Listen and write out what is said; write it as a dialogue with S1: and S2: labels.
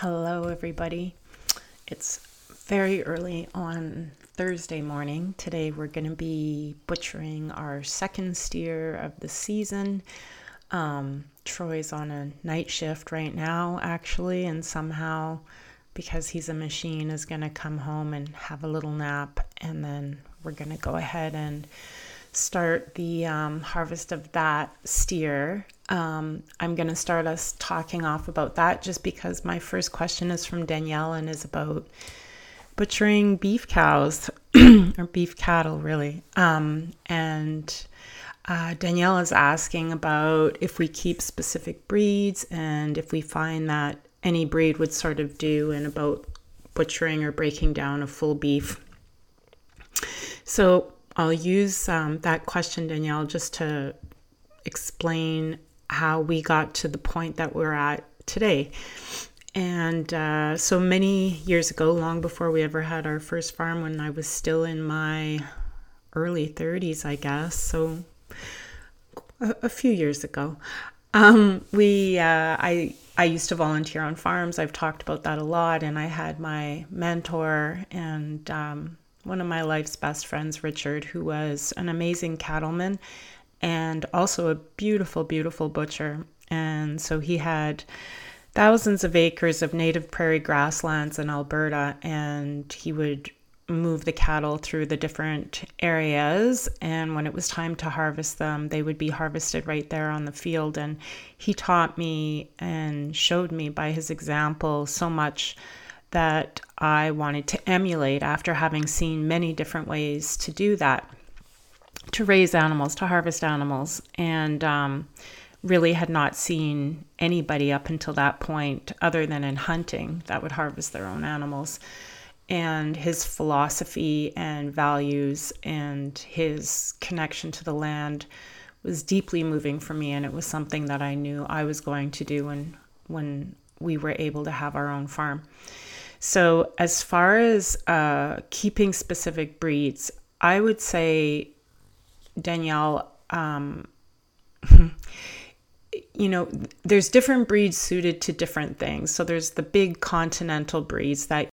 S1: Hello, everybody. It's very early on Thursday morning. Today, we're going to be butchering our second steer of the season. Um, Troy's on a night shift right now, actually, and somehow, because he's a machine, is going to come home and have a little nap, and then we're going to go ahead and start the um, harvest of that steer. Um, I'm going to start us talking off about that just because my first question is from Danielle and is about butchering beef cows or beef cattle, really. Um, and uh, Danielle is asking about if we keep specific breeds and if we find that any breed would sort of do and about butchering or breaking down a full beef. So I'll use um, that question, Danielle, just to explain how we got to the point that we're at today. And uh, so many years ago, long before we ever had our first farm, when I was still in my early 30s, I guess, so a, a few years ago, um, we uh, I I used to volunteer on farms. I've talked about that a lot, and I had my mentor and um, one of my life's best friends, Richard, who was an amazing cattleman and also a beautiful, beautiful butcher. And so he had thousands of acres of native prairie grasslands in Alberta, and he would move the cattle through the different areas. And when it was time to harvest them, they would be harvested right there on the field. And he taught me and showed me by his example so much that I wanted to emulate after having seen many different ways to do that to raise animals, to harvest animals, and um, really had not seen anybody up until that point, other than in hunting, that would harvest their own animals. And his philosophy and values and his connection to the land was deeply moving for me, and it was something that I knew I was going to do when when we were able to have our own farm. So, as far as uh, keeping specific breeds, I would say, Danielle, um, you know, there's different breeds suited to different things. So, there's the big continental breeds that